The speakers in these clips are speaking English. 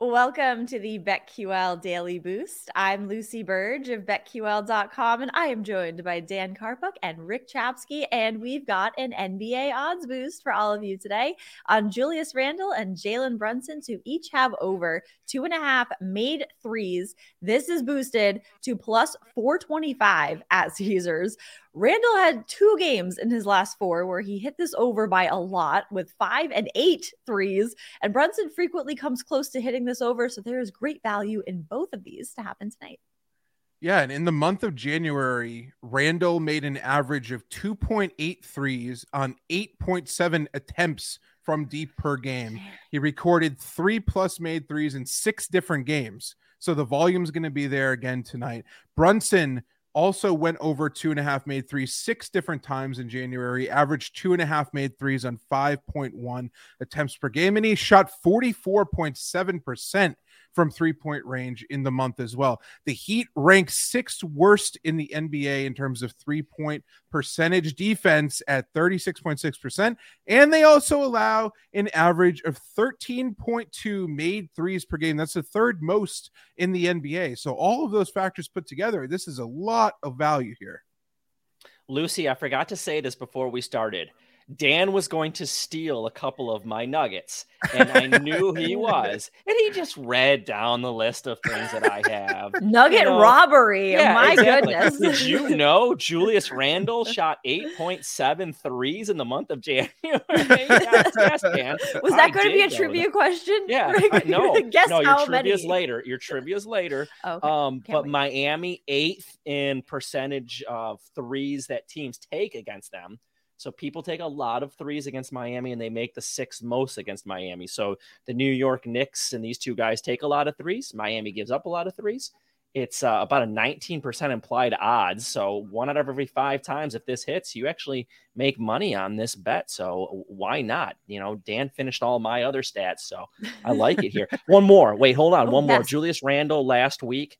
Welcome to the BetQL Daily Boost. I'm Lucy Burge of BetQL.com, and I am joined by Dan Karpuk and Rick Chapsky. And we've got an NBA odds boost for all of you today on Julius Randle and Jalen Brunson to each have over two and a half made threes. This is boosted to plus 425 at Caesars. Randle had two games in his last four where he hit this over by a lot with five and eight threes. And Brunson frequently comes close to hitting this over. So there is great value in both of these to happen tonight. Yeah, and in the month of January, Randle made an average of 2.8 threes on 8.7 attempts from deep per game. He recorded three plus made threes in six different games. So the volume's going to be there again tonight. Brunson also went over two and a half made threes six different times in January, averaged two and a half made threes on 5.1 attempts per game, and he shot 44.7% from three point range in the month as well. The Heat rank sixth worst in the NBA in terms of three point percentage defense at 36.6%. And they also allow an average of 13.2 made threes per game. That's the third most in the NBA. So, all of those factors put together, this is a lot of value here. Lucy, I forgot to say this before we started. Dan was going to steal a couple of my nuggets, and I knew he was. And he just read down the list of things that I have. Nugget you know, robbery. Yeah, my exactly. goodness. Did you know Julius Randle shot 8.7 threes in the month of January? yes, Dan. Was that I going to be a trivia question? Yeah. I, no, Guess no, your trivia's many? later. Your trivia's later. Okay. Um, but wait. Miami eighth in percentage of threes that teams take against them. So people take a lot of threes against Miami and they make the sixth most against Miami. So the New York Knicks and these two guys take a lot of threes. Miami gives up a lot of threes. It's uh, about a 19% implied odds. So one out of every five times, if this hits, you actually make money on this bet. So why not? You know, Dan finished all my other stats. So I like it here. One more. Wait, hold on. Oh, one yes. more. Julius Randle last week,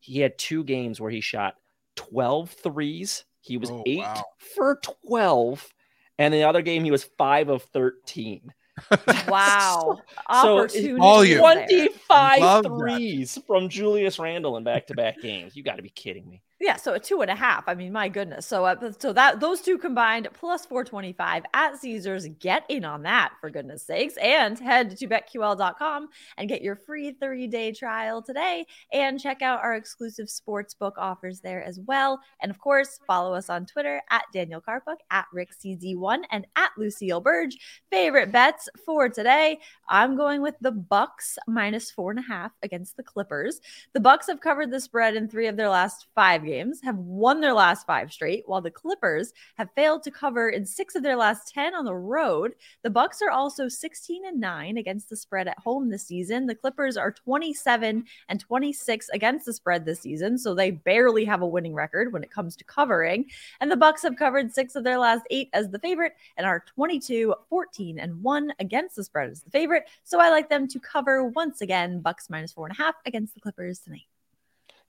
he had two games where he shot 12 threes he was oh, eight wow. for 12. And in the other game, he was five of 13. wow. so, so all you 25 threes that. from Julius Randle in back to back games. You got to be kidding me. Yeah, so a two and a half. I mean, my goodness. So, uh, so that those two combined plus 425 at Caesars. Get in on that for goodness sakes, and head to betql.com and get your free 30 day trial today, and check out our exclusive sports book offers there as well. And of course, follow us on Twitter at Daniel Karpuk, at RickCZ1, and at Lucille Burge. Favorite bets for today? I'm going with the Bucks minus four and a half against the Clippers. The Bucks have covered the spread in three of their last five games, have won their last five straight, while the Clippers have failed to cover in six of their last 10 on the road. The Bucks are also 16 and 9 against the spread at home this season. The Clippers are 27 and 26 against the spread this season, so they barely have a winning record when it comes to covering. And the Bucks have covered six of their last eight as the favorite and are 22, 14 and 1 against the spread as the favorite. So I like them to cover once again, Bucks minus four and a half against the Clippers tonight.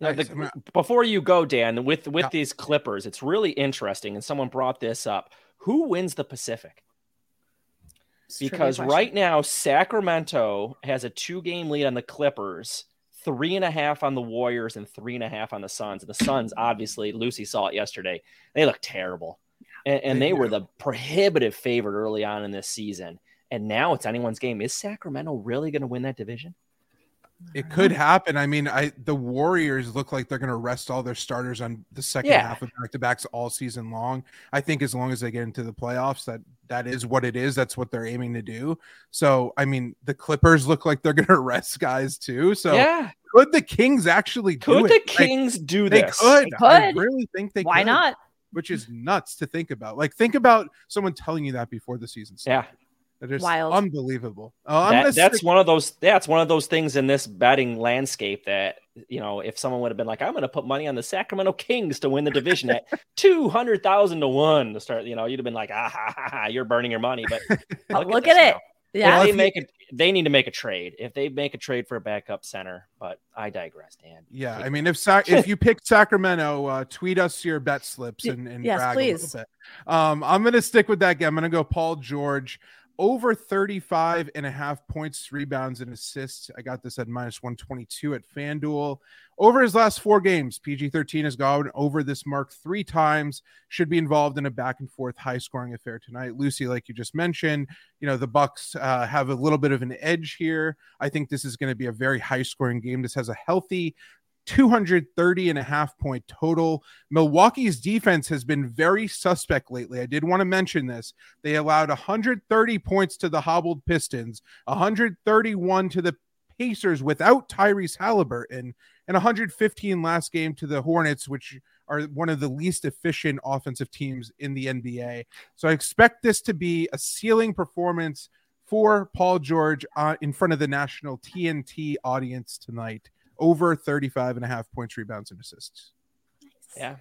Now, the, before you go, Dan, with with yeah. these Clippers, it's really interesting, and someone brought this up. Who wins the Pacific? Because right now Sacramento has a two game lead on the Clippers, three and a half on the Warriors and three and a half on the Suns. And the Suns, obviously, Lucy saw it yesterday. They look terrible. And, and they were the prohibitive favorite early on in this season. And now it's anyone's game. Is Sacramento really going to win that division? It could uh-huh. happen. I mean, I the Warriors look like they're going to rest all their starters on the second yeah. half of back to backs all season long. I think as long as they get into the playoffs, that that is what it is. That's what they're aiming to do. So, I mean, the Clippers look like they're going to rest guys too. So, yeah. could the Kings actually do could it? the Kings like, do this? They could. They could. I really think they. Could why could, not? Which is nuts to think about. Like, think about someone telling you that before the season started. Yeah. That is Wild. unbelievable. Oh, that, that's stick- one of those. That's one of those things in this betting landscape that you know, if someone would have been like, "I'm going to put money on the Sacramento Kings to win the division at two hundred thousand to one to start," you know, you'd have been like, "Ah, ha, ha, ha, you're burning your money." But look, look at, at it. Yeah, if they make it. They need to make a trade. If they make a trade for a backup center, but I digress, Dan. Yeah, I mean, if Sac- if you pick Sacramento, uh, tweet us your bet slips and, and yes, brag please. a little bit. Um, I'm gonna stick with that. Game. I'm gonna go Paul George over 35 and a half points, rebounds, and assists. I got this at minus 122 at FanDuel. Over his last four games, PG 13 has gone over this mark three times. Should be involved in a back and forth high scoring affair tonight. Lucy, like you just mentioned, you know, the Bucks uh, have a little bit of an edge here. I think this is going to be a very high scoring game. This has a healthy 230 and a half point total. Milwaukee's defense has been very suspect lately. I did want to mention this. They allowed 130 points to the hobbled Pistons, 131 to the Pacers without Tyrese Halliburton, and 115 last game to the Hornets, which are one of the least efficient offensive teams in the NBA. So I expect this to be a ceiling performance for Paul George uh, in front of the national TNT audience tonight over 35 and a half points, rebounds, and assists. Yeah.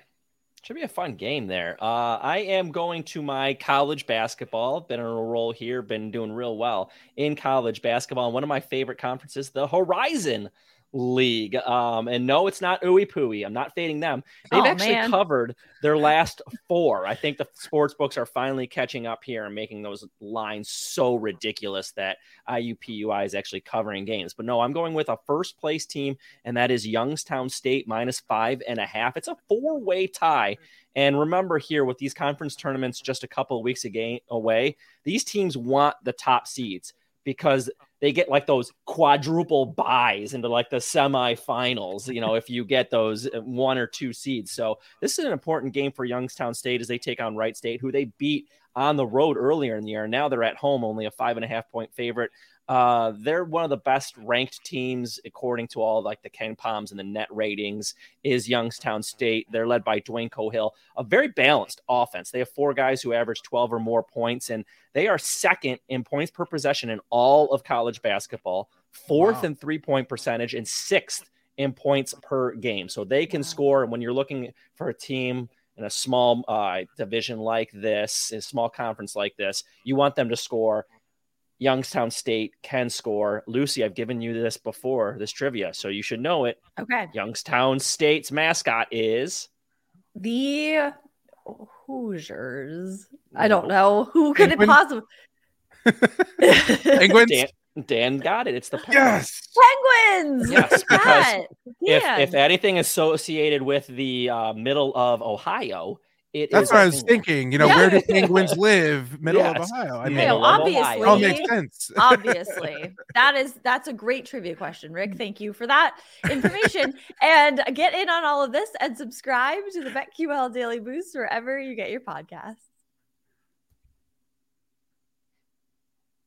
Should be a fun game there. Uh, I am going to my college basketball. Been on a roll here, been doing real well in college basketball. One of my favorite conferences, the Horizon league. Um, and no, it's not ooey pooey. I'm not fading them. They've oh, actually man. covered their last four. I think the sports books are finally catching up here and making those lines so ridiculous that IUPUI is actually covering games. But no, I'm going with a first place team, and that is Youngstown State minus five and a half. It's a four way tie. And remember here with these conference tournaments just a couple of weeks away, these teams want the top seeds because they get like those quadruple byes into like the semifinals, you know, if you get those uh, one or two seeds. So this is an important game for Youngstown State as they take on Wright State, who they beat on the road earlier in the year. Now they're at home, only a five and a half point favorite. Uh, they're one of the best ranked teams according to all like the KenPoms and the net ratings. Is Youngstown State? They're led by Dwayne Cohill, a very balanced offense. They have four guys who average 12 or more points, and they are second in points per possession in all of college basketball, fourth wow. in three point percentage, and sixth in points per game. So they can wow. score. And when you're looking for a team in a small uh, division like this, a small conference like this, you want them to score. Youngstown State can score. Lucy, I've given you this before, this trivia, so you should know it. Okay. Youngstown State's mascot is the Hoosiers. No. I don't know. Who could Penguin? it possibly Penguins? Dan, Dan got it. It's the Penguins. Yes. Penguins. Yes, because if, if anything associated with the uh, middle of Ohio, it That's what I was thinking. You know, yeah. where do penguins live? Middle of Ohio. I mean, obviously, all makes sense. obviously, that is that's a great trivia question, Rick. Thank you for that information. and get in on all of this and subscribe to the BetQL Daily Boost wherever you get your podcasts.